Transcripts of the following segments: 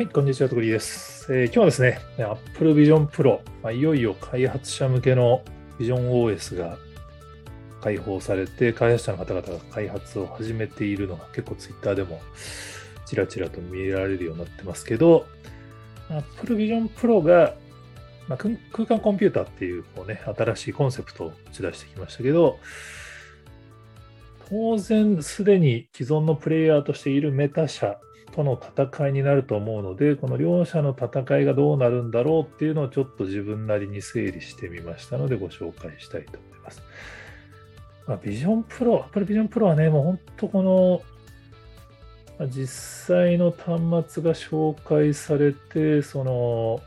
はい、こんにちは、とくりです、えー、今日はですね、Apple Vision Pro、まあ、いよいよ開発者向けの Vision OS が開放されて、開発者の方々が開発を始めているのが結構 Twitter でもちらちらと見られるようになってますけど、Apple Vision Pro が、まあ、空間コンピューターっていうこう、ね、新しいコンセプトを打ち出してきましたけど、当然すでに既存のプレイヤーとしているメタ社との戦いになると思うので、この両者の戦いがどうなるんだろうっていうのをちょっと自分なりに整理してみましたので、ご紹介したいと思います。まあ、ビジョンプロ、Apple Vision Pro はね、もう本当この、実際の端末が紹介されて、その、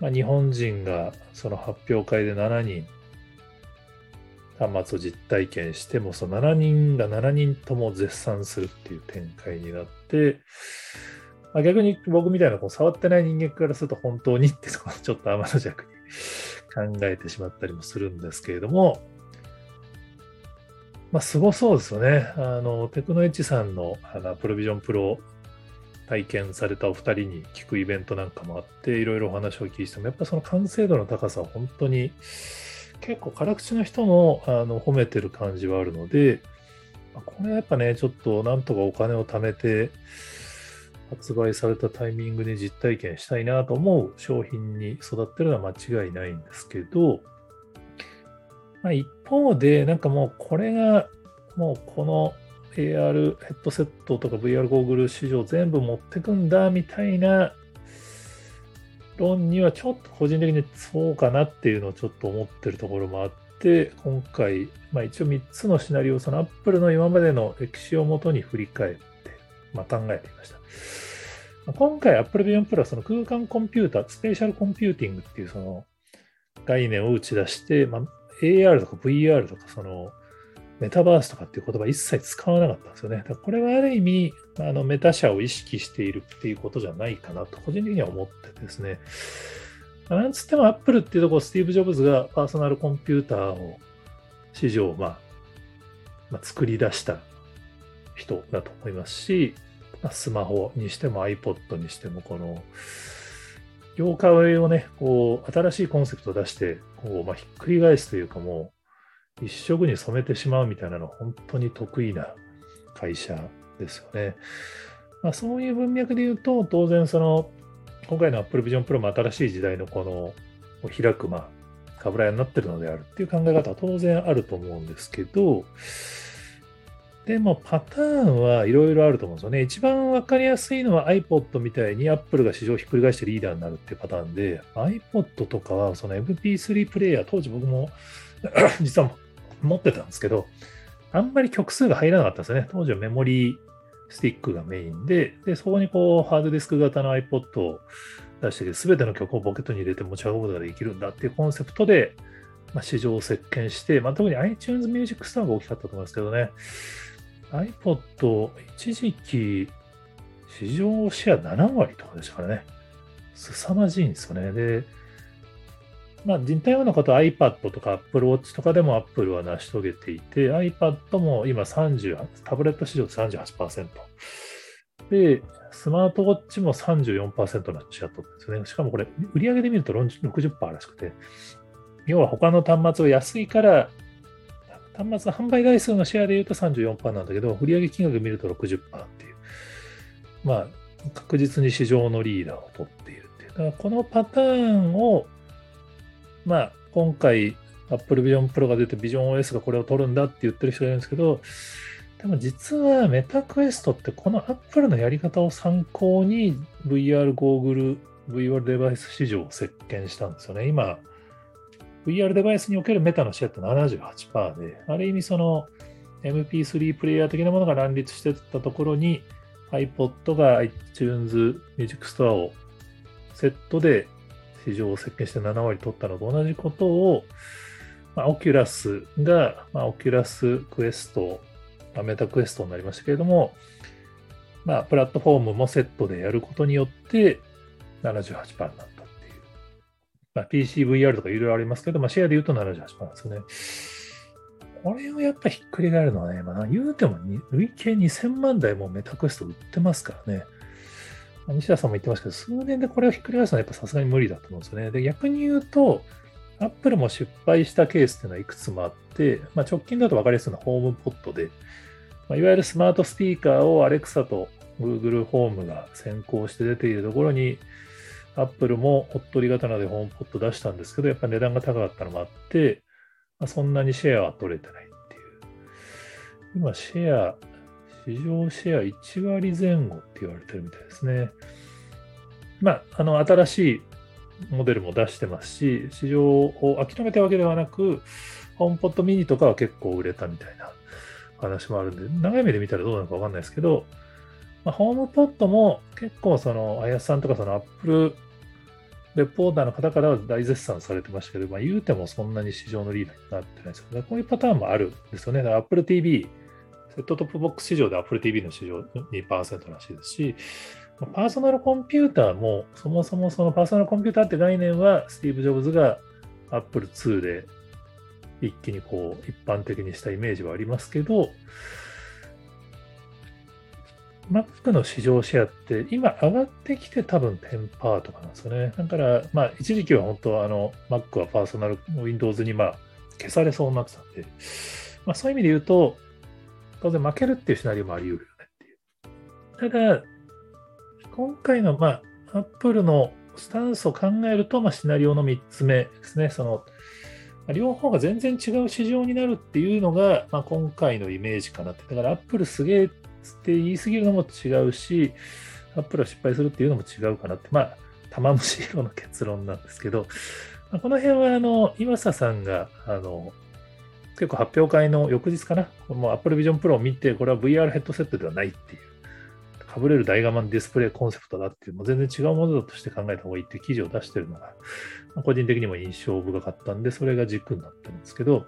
まあ、日本人がその発表会で7人端末を実体験しても、その7人が7人とも絶賛するっていう展開になって、まあ、逆に僕みたいなこう触ってない人間からすると本当にってとこ ちょっと天の弱に考えてしまったりもするんですけれども、まあ、すごそうですよね。あの、テクノエッジさんのあのプロビジョンプロ体験されたお二人に聞くイベントなんかもあって、いろいろお話を聞いても、やっぱその完成度の高さは本当に結構辛口の人もあの褒めてる感じはあるので、これはやっぱね、ちょっとなんとかお金を貯めて発売されたタイミングで実体験したいなと思う商品に育ってるのは間違いないんですけど、まあ、一方で、なんかもうこれがもうこの AR ヘッドセットとか VR ゴーグル市場全部持ってくんだみたいな論にはちょっと個人的にそうかなっていうのをちょっと思ってるところもあって、今回、まあ、一応3つのシナリオ、その Apple の今までの歴史をもとに振り返って、まあ、考えてみました。今回 Apple Vision Pro はその空間コンピューター、 spatial computing っていうその概念を打ち出して、まあ、AR とか VR とかそのメタバースとかっていう言葉一切使わなかったんですよね。だからこれはある意味、あのメタ社を意識しているっていうことじゃないかなと、個人的には思ってですね。なんつっても Apple っていうところ、スティーブ・ジョブズがパーソナルコンピューターを市場、まあ、まあ、作り出した人だと思いますし、まあ、スマホにしても iPod にしても、この、業界をね、こう、新しいコンセプトを出して、こう、まあ、ひっくり返すというかもう、一色に染めてしまうみたいなの本当に得意な会社ですよね。まあ、そういう文脈で言うと、当然その、今回の Apple Vision Pro も新しい時代のこの開く、まあ、かぶら屋になってるのであるっていう考え方は当然あると思うんですけど、でもパターンはいろいろあると思うんですよね。一番わかりやすいのは iPod みたいに Apple が市場をひっくり返してリーダーになるっていうパターンで、iPod とかはその MP3 プレイヤー、当時僕も 実は持ってたんですけど、あんまり曲数が入らなかったんですね。当時はメモリースティックがメインで、で、そこにこう、ハードディスク型の iPod を出して、すべての曲をポケットに入れて持ち運ぶことができるんだっていうコンセプトで、まあ、市場を席巻して、まあ、特に iTunes Music Store が大きかったと思いますけどね、iPod、一時期、市場シェア7割とかでしたからね、凄まじいんですよね。で、まあ、似たようなことは iPad とか Apple Watch とかでも Apple は成し遂げていて、iPad も今30、タブレット市場で38%。で、スマートウォッチも34%のシェア取ってるんですね。しかもこれ、売上で見ると60%らしくて、要は他の端末が安いから、端末販売台数のシェアで言うと34%なんだけど、売上金額見ると60%っていう、まあ、確実に市場のリーダーを取っているっていう。だからこのパターンをまあ、今回、Apple Vision Pro が出て Vision OS がこれを取るんだって言ってる人がいるんですけど、でも実はメタクエストってこの Apple のやり方を参考に VR ゴーグル、VR デバイス市場を席巻したんですよね。今、VR デバイスにおけるメタのシェアって78%で、ある意味その MP3 プレイヤー的なものが乱立してたところに iPod が iTunes Music Store をセットで市場を席巻して7割取ったのと同じことを、まあ、オキュラスが、まあ、オキュラスクエスト、まあ、メタクエストになりましたけれども、まあ、プラットフォームもセットでやることによって78%になったっていう。まあ、PCVR とかいろいろありますけど、まあ、シェアで言うと78%ですよね。これをやっぱひっくり返るのはね、まあ、言うても累計2000万台もメタクエスト売ってますからね。西田さんも言ってましたけど、数年でこれをひっくり返すのはやっぱさすがに無理だと思うんですよね。で、逆に言うと、アップルも失敗したケースっていうのはいくつもあって、まあ、直近だと分かりやすいのはホームポットで、まあ、いわゆるスマートスピーカーを Alexa と Google ホームが先行して出ているところに、アップルもおっとり型でホームポット出したんですけど、やっぱ値段が高かったのもあって、まあ、そんなにシェアは取れてないっていう。今、シェア、市場シェア1割前後って言われてるみたいですね。まあ、あの、新しいモデルも出してますし、市場を諦めたわけではなく、ホームポットミニとかは結構売れたみたいな話もあるんで、長い目で見たらどうなのかわかんないですけど、まあ、ホームポットも結構その、あやさんとかそのアップルレポーターの方からは大絶賛されてましたけど、まあ、言うてもそんなに市場のリーダーになってないですけど、こういうパターンもあるんですよね。Apple TV、セットトップボックス市場で Apple TV の市場2%らしいですし、パーソナルコンピューターも、そもそもそのパーソナルコンピューターって概念は、スティーブ・ジョブズが Apple 2で一気にこう一般的にしたイメージはありますけど、Mac の市場シェアって今上がってきて多分10%とかなんですよね。だから、まあ一時期は本当あの Mac はパーソナル Windows にまあ消されそうになってたんで、まあそういう意味で言うと、当然負けるっていうシナリオもあり得るよねっていう。ただ、今回の、まあ、Apple のスタンスを考えると、まあ、シナリオの3つ目ですね。その、両方が全然違う市場になるっていうのが、まあ、今回のイメージかなって。だから Apple すげえって言い過ぎるのも違うし、Apple は失敗するっていうのも違うかなって。まあ、玉虫色の結論なんですけど、まあ、この辺は、あの、岩佐さんが、あの、結構発表会の翌日かな、もう Apple Vision Pro を見て、これは VR ヘッドセットではないっていう。かぶれる大画面ディスプレイコンセプトだっていう、もう全然違うものだとして考えた方がいいって記事を出してるのが、まあ、個人的にも印象深かったんで、それが軸になってるんですけど、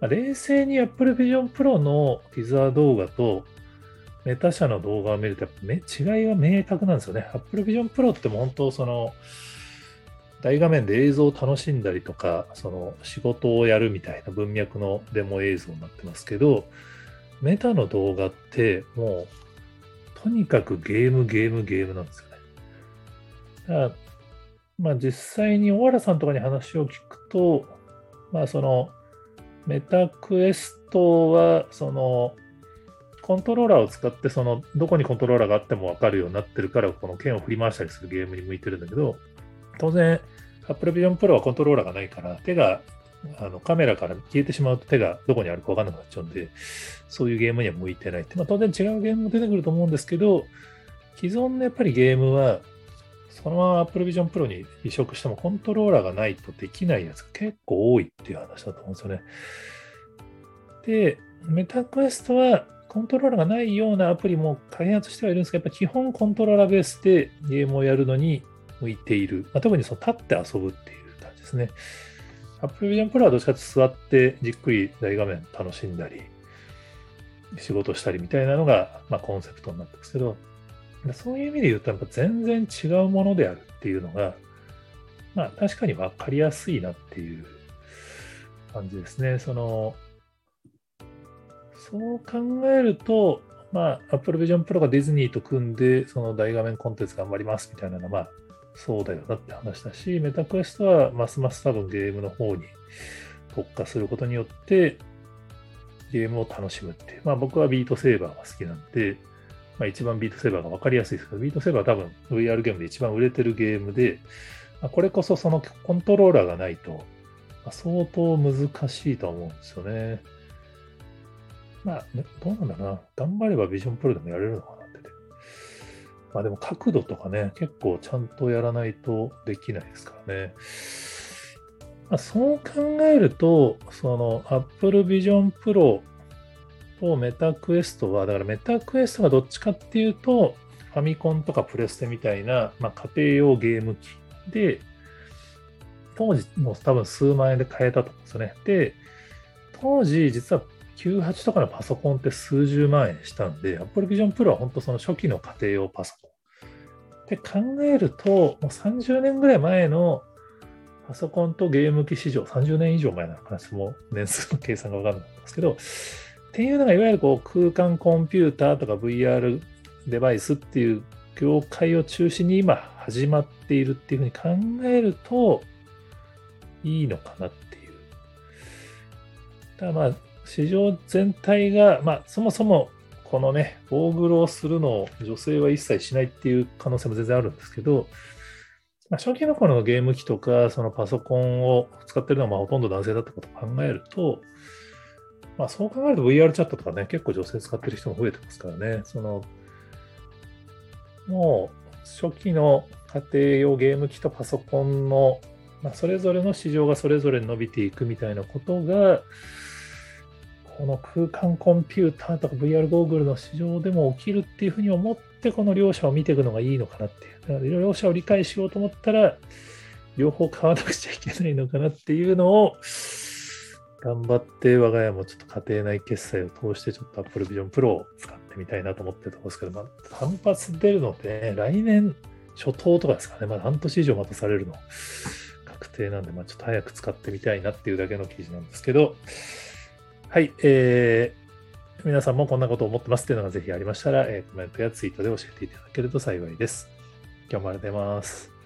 まあ、冷静に Apple Vision Pro のティザー動画とメタ社の動画を見ると、やっぱ違いは明確なんですよね。Apple Vision Pro ってもう本当その、大画面で映像を楽しんだりとか、その仕事をやるみたいな文脈のデモ映像になってますけど、メタの動画ってもうとにかくゲーム、ゲーム、ゲームなんですよね。だからまあ実際に小原さんとかに話を聞くと、まあそのメタクエストはそのコントローラーを使ってそのどこにコントローラーがあっても分かるようになってるからこの剣を振り回したりするゲームに向いてるんだけど当然 Apple Vision Pro はコントローラーがないから手があのカメラから消えてしまうと手がどこにあるか分からなくなっちゃうんで、そういうゲームには向いてないって、まあ、当然違うゲームも出てくると思うんですけど、既存のやっぱりゲームは、そのまま Apple Vision Pro に移植してもコントローラーがないとできないやつが結構多いっていう話だと思うんですよね。で、メタクエストはコントローラーがないようなアプリも開発してはいるんですが、やっぱ基本コントローラーベースでゲームをやるのに向いている。まあ、特にその立って遊ぶっていう感じですね。Apple Vision Pro はどっちかと座ってじっくり大画面楽しんだり、仕事したりみたいなのが、まあ、コンセプトになってますけど、そういう意味で言うと、やっぱ全然違うものであるっていうのが、まあ確かに分かりやすいなっていう感じですね。その、そう考えると、まあ Apple Vision Pro がディズニーと組んで、その大画面コンテンツ頑張りますみたいなのは、まあそうだよなって話だし、メタクエストはますます多分ゲームの方に特化することによって、ゲームを楽しむっていう。まあ僕はビートセーバーが好きなんで、まあ一番ビートセーバーが分かりやすいですけど、ビートセーバーは多分 VR ゲームで一番売れてるゲームで、まあ、これこそそのコントローラーがないと、相当難しいと思うんですよね。まあ、どうなんだろうな。頑張ればビジョンプロでもやれるのかな。まあでも角度とかね、結構ちゃんとやらないとできないですからね。まあ、そう考えると、その Apple Vision Pro とメタクエストは、だからメタクエストがどっちかっていうと、ファミコンとかプレステみたいな、まあ、家庭用ゲーム機で、当時もう多分数万円で買えたと思うんですよね。で、当時実は98とかのパソコンって数十万円したんで、Apple Vision Pro は本当その初期の家庭用パソコン。って考えると、もう30年ぐらい前のパソコンとゲーム機市場、30年以上前の話も年数の計算がわかんないんですけど、っていうのがいわゆるこう空間コンピューターとか VR デバイスっていう業界を中心に今始まっているっていうふうに考えるといいのかなっていう。ただまあ市場全体が、まあ、そもそもこのね、ゴーグルをするのを女性は一切しないっていう可能性も全然あるんですけど、まあ、初期の頃のゲーム機とか、そのパソコンを使ってるのはまあほとんど男性だったことを考えると、まあ、そう考えると VR チャットとかね、結構女性使ってる人も増えてますからね、その、もう初期の家庭用ゲーム機とパソコンの、まあ、それぞれの市場がそれぞれ伸びていくみたいなことが、この空間コンピューターとか VR ゴーグルの市場でも起きるっていうふうに思って、この両者を見ていくのがいいのかなっていう。両者を理解しようと思ったら、両方買わなくちゃいけないのかなっていうのを、頑張って我が家もちょっと家庭内決済を通してちょっと Apple Vision Pro を使ってみたいなと思ってるところですけど、まあ、単発出るので、ね、来年初頭とかですかね、まだ半年以上待たされるの確定なんで、まあ、ちょっと早く使ってみたいなっていうだけの記事なんですけど、はい、えー、皆さんもこんなことを思ってますっていうのがぜひありましたら、えー、コメントやツイートで教えていただけると幸いです。今日もありがとうございます。